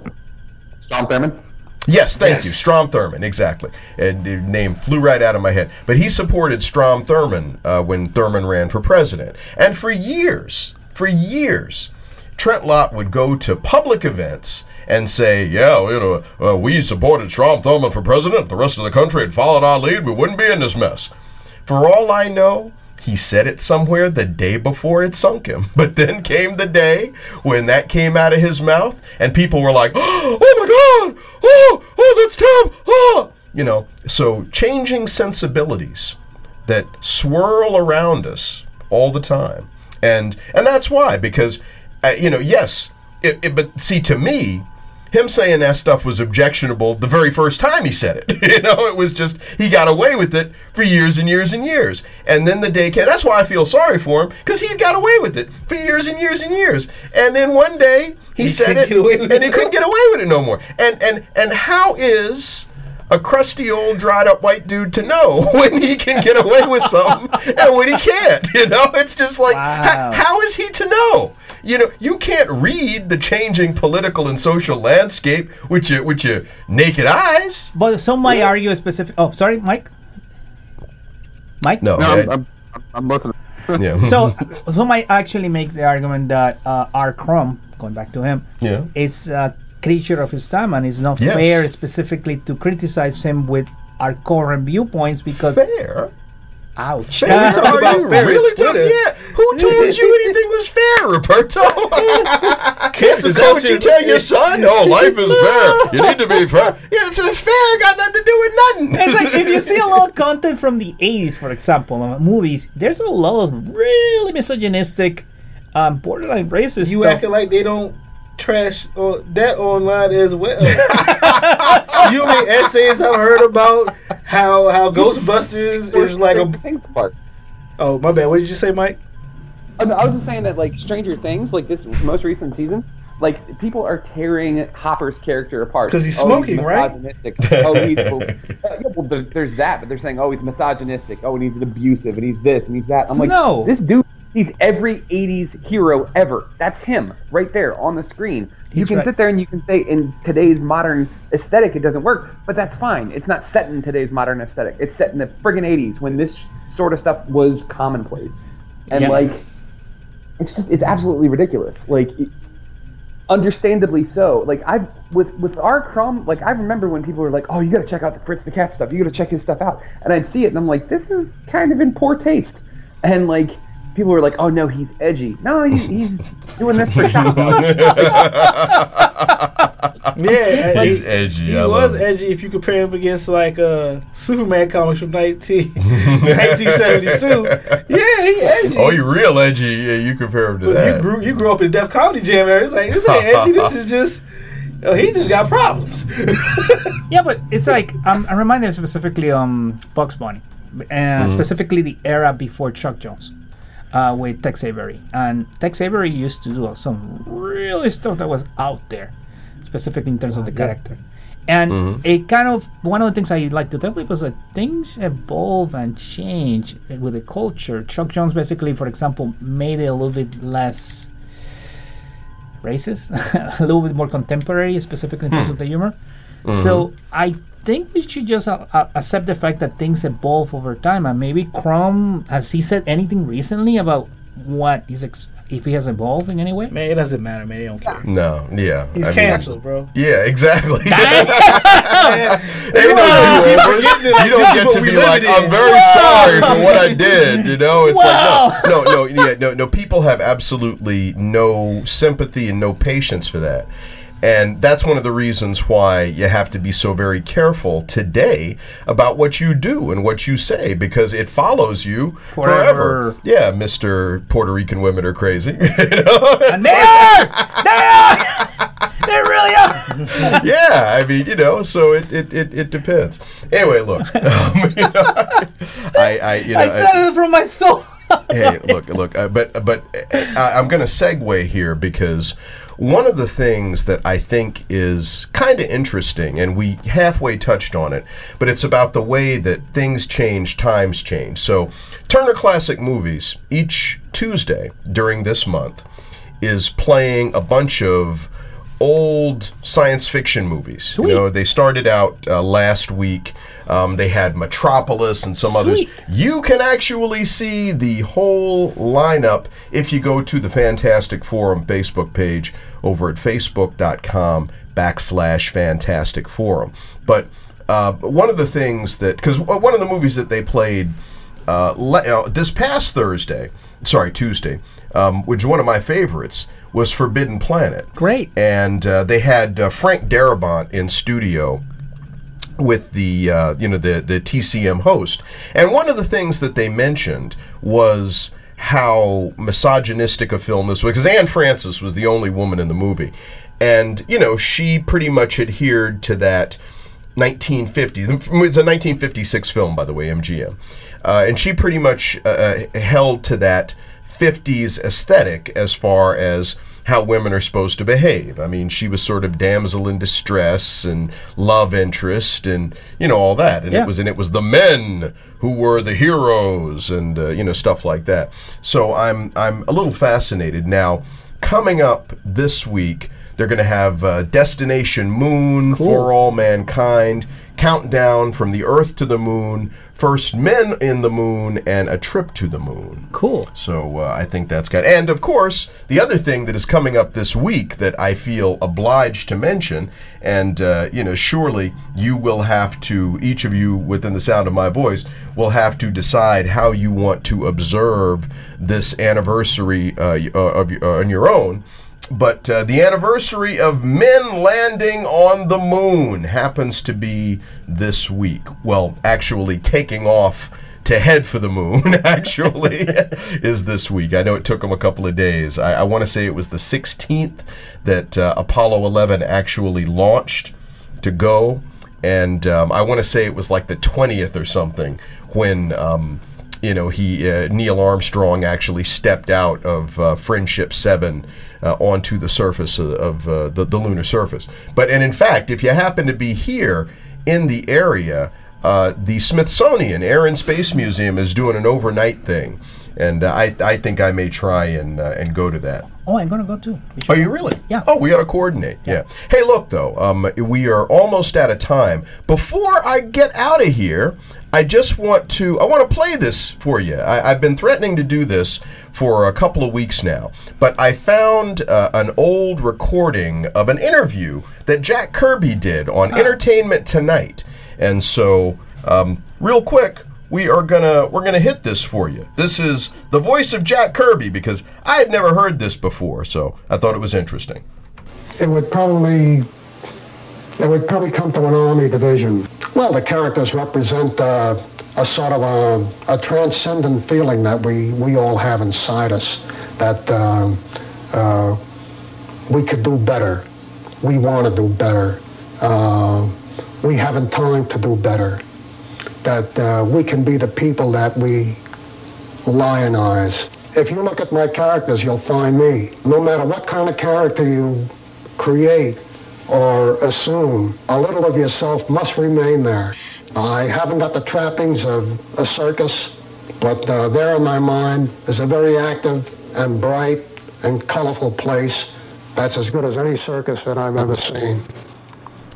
Strom Thurmond? Yes, thank Yes. you. Strom Thurmond, exactly. And the name flew right out of my head. But he supported Strom Thurmond uh, when Thurmond ran for president. And for years, for years, Trent Lott would go to public events and say, yeah, you know, uh, we supported Strom Thurmond for president. If The rest of the country had followed our lead. We wouldn't be in this mess. For all I know, he said it somewhere the day before it sunk him. But then came the day when that came out of his mouth, and people were like, "Oh my God! Oh, oh, that's terrible! Oh!" You know, so changing sensibilities that swirl around us all the time, and and that's why because uh, you know, yes, it, it, but see, to me, him saying that stuff was objectionable the very first time he said it. you know, it was just he got away with it for years and years and years. And then the day came. That's why I feel sorry for him because he got away with it for years and years and years. And then one day he, He said it, get away with and it. he couldn't get away with it no more. And and and how is a crusty old dried up white dude to know when he can get away with something and when he can't. You know, it's just like Wow. how, how is he to know? You know, you can't read the changing political and social landscape with your with your naked eyes. But some might argue a specific. Oh, sorry, Mike. Mike. No, No, I- I'm, I'm, I'm listening. yeah, So some might actually make the argument that uh, R. Crumb, going back to him, yeah. is a creature of his time and it's not Yes. fair specifically to criticize him with our current viewpoints because Fair. Ouch Fair. talk Are about you fair really on talking? Twitter. Yeah. Who told you anything was fair, Roberto? Cancel is that what you tell your son? Oh, life is fair. You need to be fair. Yeah, it's fair. Got nothing to do with nothing. it's like if you see a lot of content from the 80s for example uh, movies there's a lot of really misogynistic um, borderline racist You stuff acting like they don't trash or that online as well. you made essays I've heard about how how Ghostbusters is like a. Things part. Oh my bad. What did you say, Mike? Oh, I was just saying that like Stranger Things, like this most recent season, like people are tearing Hopper's character apart because he's Oh, smoking, right? oh, he's well, uh, yeah, well, there's that, but they're saying, oh, he's misogynistic. Oh, and he's abusive, and he's this, and he's that. I'm like, No. this dude, he's every '80s hero ever. That's him right there on the screen. You can right. sit there and you can say in today's modern aesthetic it doesn't work, but that's fine. It's not set in today's modern aesthetic. It's set in the friggin' '80s when this sort of stuff was commonplace, and Yeah. like it's just it's absolutely ridiculous. Like it- understandably so. Like I with with R. Crumb, like I remember when people were like, "Oh, you got to check out the Fritz the Cat stuff. You got to check his stuff out." And I'd see it and I'm like, "This is kind of in poor taste." And like people were like, "Oh no, he's edgy." No, he, he's doing this for shock. Yeah, He's he, edgy. He I was edgy if you compare him against like uh Superman comics from 19, 1972. Yeah, he edgy. Oh, you real edgy. Yeah, you compare him to But that. you grew you grew up in the Def Comedy Jam era. It's like this ain't edgy. This is just oh, he just got problems. Yeah, but it's like I'm, I'm reminded specifically um Bugs Bunny, uh, specifically the era before Chuck Jones, uh, with Tex Avery, and Tex Avery used to do some really stuff that was out there, specifically in terms of the oh, character. And mm-hmm. it kind of one of the things I like to tell people is that things evolve and change with the culture. Chuck Jones basically, for example, made it a little bit less racist, a little bit more contemporary, specifically in terms hmm. of the humor. Mm-hmm. So I think we should just uh, uh, accept the fact that things evolve over time, and maybe Crumb has he said anything recently about what his ex- if he has evolved in any way. Man, it doesn't matter, man. They don't care. No, yeah. He's I mean- canceled, bro. Yeah, exactly. Damn. Ain't no Wow. do-overs. You don't get to be like, in I'm it. very Wow. sorry for what I did. You know, it's Wow. like no, no, no, yeah, no, no. People have absolutely no sympathy and no patience for that. And that's one of the reasons why you have to be so very careful today about what you do and what you say because it follows you forever. Forever. Yeah, Mr. Puerto Rican women are crazy. You know? And they are! They are! They really are! yeah, I mean, you know, so it it, it, it depends. Anyway, look, um, you know, I, I you know, I said it from my soul. hey, look, look, uh, but but uh, I, I'm going to segue here because one of the things that I think is kind of interesting, and we halfway touched on it, but it's about the way that things change, times change. So, Turner Classic Movies each Tuesday during this month is playing a bunch of old science fiction movies. You know, they started out uh, last week. Um, they had Metropolis and some others. You can actually see the whole lineup if you go to the Fantastic Forum Facebook page over at facebook.com backslash Fantastic Forum. But uh, one of the things that, because one of the movies that they played uh, le- uh, this past Thursday, sorry, Tuesday, um, which one of my favorites, was Forbidden Planet. Great. And uh, they had uh, Frank Darabont in studio with the uh, you know the the TCM host, and one of the things that they mentioned was how misogynistic a film this was because Anne Francis was the only woman in the movie, and you know she pretty much adhered to that 1950. It's a 1956 film, by the way, MGM, uh, and she pretty much uh, uh, held to that 50s aesthetic as far as how women are supposed to behave. I mean, she was sort of damsel in distress and love interest and you know all that. And Yeah. it was and it was the men who were the heroes and uh, you know stuff like that. So I'm I'm a little fascinated now. Coming up this week, they're going to have uh, Destination Moon for all mankind, countdown from the Earth to the Moon, first men in the moon, and a trip to the moon. Cool. So uh, I think that's good. And of course, the other thing that is coming up this week that I feel obliged to mention, and uh, you know, surely you will have to, each of you within the sound of my voice, will have to decide how you want to observe this anniversary uh, uh, of, uh, on your own. But uh, the anniversary of men landing on the moon happens to be this week. Well, actually, taking off to head for the moon, actually, is this week. I know it took them a couple of days. I, I want to say it was the 16th that uh, Apollo 11 actually launched to go. And um, I want to say it was like the 20th or something when. Um, you know, he uh, Neil Armstrong actually stepped out of uh, Friendship Seven uh, onto the surface of, of uh, the, the lunar surface. But and in fact, if you happen to be here in the area, uh, the Smithsonian Air and Space Museum is doing an overnight thing, and uh, I I think I may try and uh, and go to that. Oh, I'm gonna go too. Are you really? Yeah. Oh, we got to coordinate. Yeah. Hey, look though, um, we are almost out of time. Before I get out of here, I just want to I want to play this for you. I, I've been threatening to do this for a couple of weeks now, but I found uh, an old recording of an interview that Jack Kirby did on Entertainment Tonight, and so um, real quick. We are gonna we're gonna hit this for you. This is the voice of Jack Kirby because I had never heard this before, so I thought it was interesting. it would probably it would probably come to an army division. Well, the characters represent uh, a sort of a, a transcendent feeling that we, we all have inside us that um, uh, we could do better. We want to do better. Uh, we haven't time to do better. That uh, we can be the people that we lionize. If you look at my characters, you'll find me. No matter what kind of character you create or assume, a little of yourself must remain there. I haven't got the trappings of a circus, but uh, there in my mind is a very active and bright and colorful place that's as good as any circus that I've ever seen.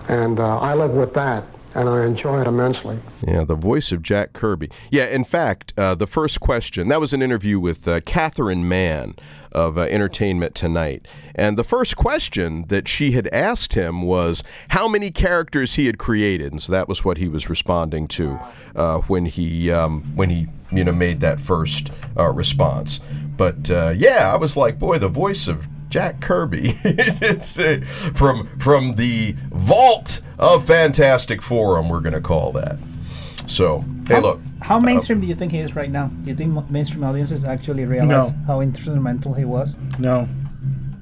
And uh, I live with that. And I enjoy it immensely. Yeah, the voice of Jack Kirby. Yeah, in fact, uh, the first question that was an interview with uh, Catherine Mann of uh, Entertainment Tonight. And the first question that she had asked him was how many characters he had created. And so that was what he was responding to uh, when he um, when he you know made that first uh, response. But uh, yeah, I was like, boy, the voice of Jack Kirby. it's uh, from from the vault of Fantastic Forum. We're going to call that. So hey, How- look. How mainstream do you think he is right now? Do you think mo- mainstream audiences actually realize No. how instrumental he was? No,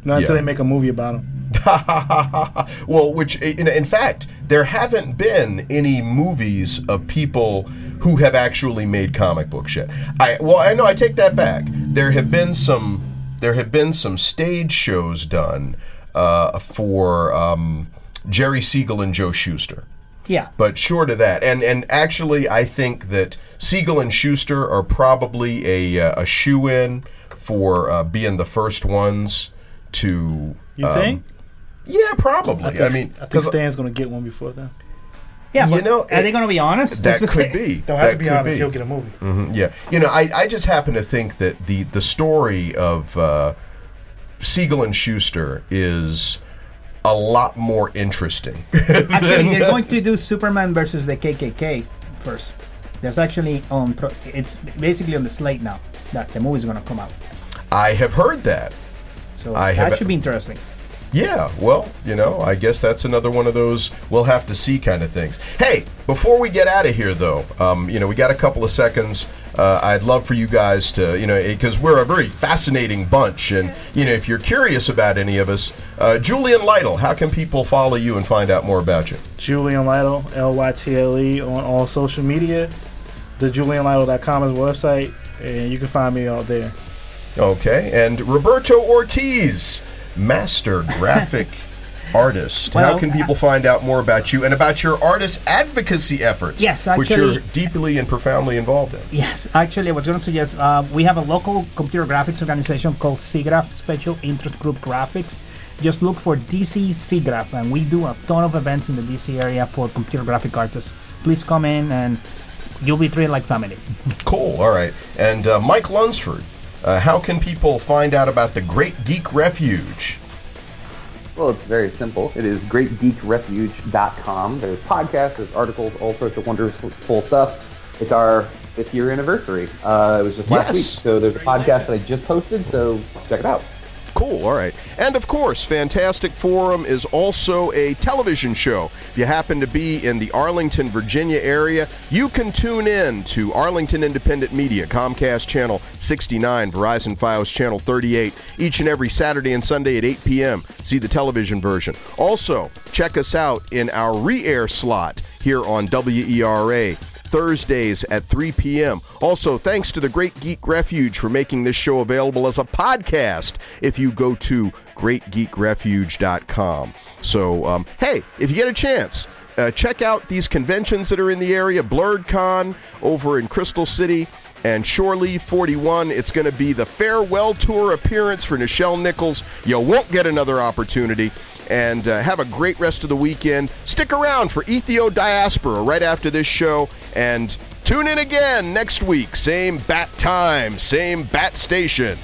not until they make a movie about him. well, which in, in fact, there haven't been any movies of people who have actually made comic book shit. I well, I know I take that back. There have been some there have been some stage shows done uh, for um, Jerry Siegel and Joe Shuster. Yeah. But short of that, and and actually, I think that Siegel and Shuster are probably a uh, a shoe in for uh, being the first ones to. You um, think? Yeah, probably. I, I, mean, I think 'cause- Stan's gonna get one before then. Yeah, You but know, are they going to be honest? that could be. Don't have That to be honest. He'll get a movie. Mm-hmm, yeah, you know, I, I just happen to think that the the story of uh, Siegel and Shuster is a lot more interesting. Actually, they're going to do Superman versus the KKK first. That's actually on. Pro- it's basically on the slate now. That the movie's going to come out. I have heard that. So I that have- should be interesting. Yeah, well, you know, I guess that's another one of those we'll have to see kind of things. Hey, before we get out of here, though, um, you know, we got a couple of seconds. Uh, I'd love for you guys to, you know, because we're a very fascinating bunch, and you know, if you're curious about any of us, uh, Julian Lytle, how can people follow you and find out more about you? Julian Lytle, L Y T L E, on all social media. The JulianLytle.com is the website, and you can find me out there. Okay, and Roberto Ortiz, master graphic artist. How can people find out more about you and about your artist advocacy efforts? Yes, which you're deeply and profoundly involved in. Yes, actually, I was going to suggest uh, we have a local computer graphics organization called SIGGRAPH, Special Interest Group Graphics. Just look for DC SIGGRAPH, and we do a ton of events in the DC area for computer graphic artists. Please come in, and you'll be treated like family. Cool. All right. And uh, Mike Lunsford, uh, how can people find out about the Great Geek Refuge? Well, it's very simple. It is greatgeekrefuge.com. There's podcasts, there's articles, all sorts of wonderful stuff. It's our fifth year anniversary. Uh, it was just last Yes. week. So there's a podcast that I just posted, so check it out. Cool. All right. And of course, Fantastic Forum is also a television show. If you happen to be in the Arlington, Virginia area, you can tune in to Arlington Independent Media, Comcast Channel 69, Verizon Fios Channel 38, each and every Saturday and Sunday at 8 p.m. See the television version. Also, check us out in our re air slot here on WERA. Thursdays at 3 p.m. Also, thanks to the Great Geek Refuge for making this show available as a podcast if you go to greatgeekrefuge.com. So, um, hey, if you get a chance, uh, check out these conventions that are in the area Blerdcon over in Crystal City and Shore Leave 41. It's going to be the farewell tour appearance for Nichelle Nichols. You won't get another opportunity. And uh, have a great rest of the weekend. Stick around for Ethio Diaspora right after this show. And tune in again next week. Same bat time, same bat station.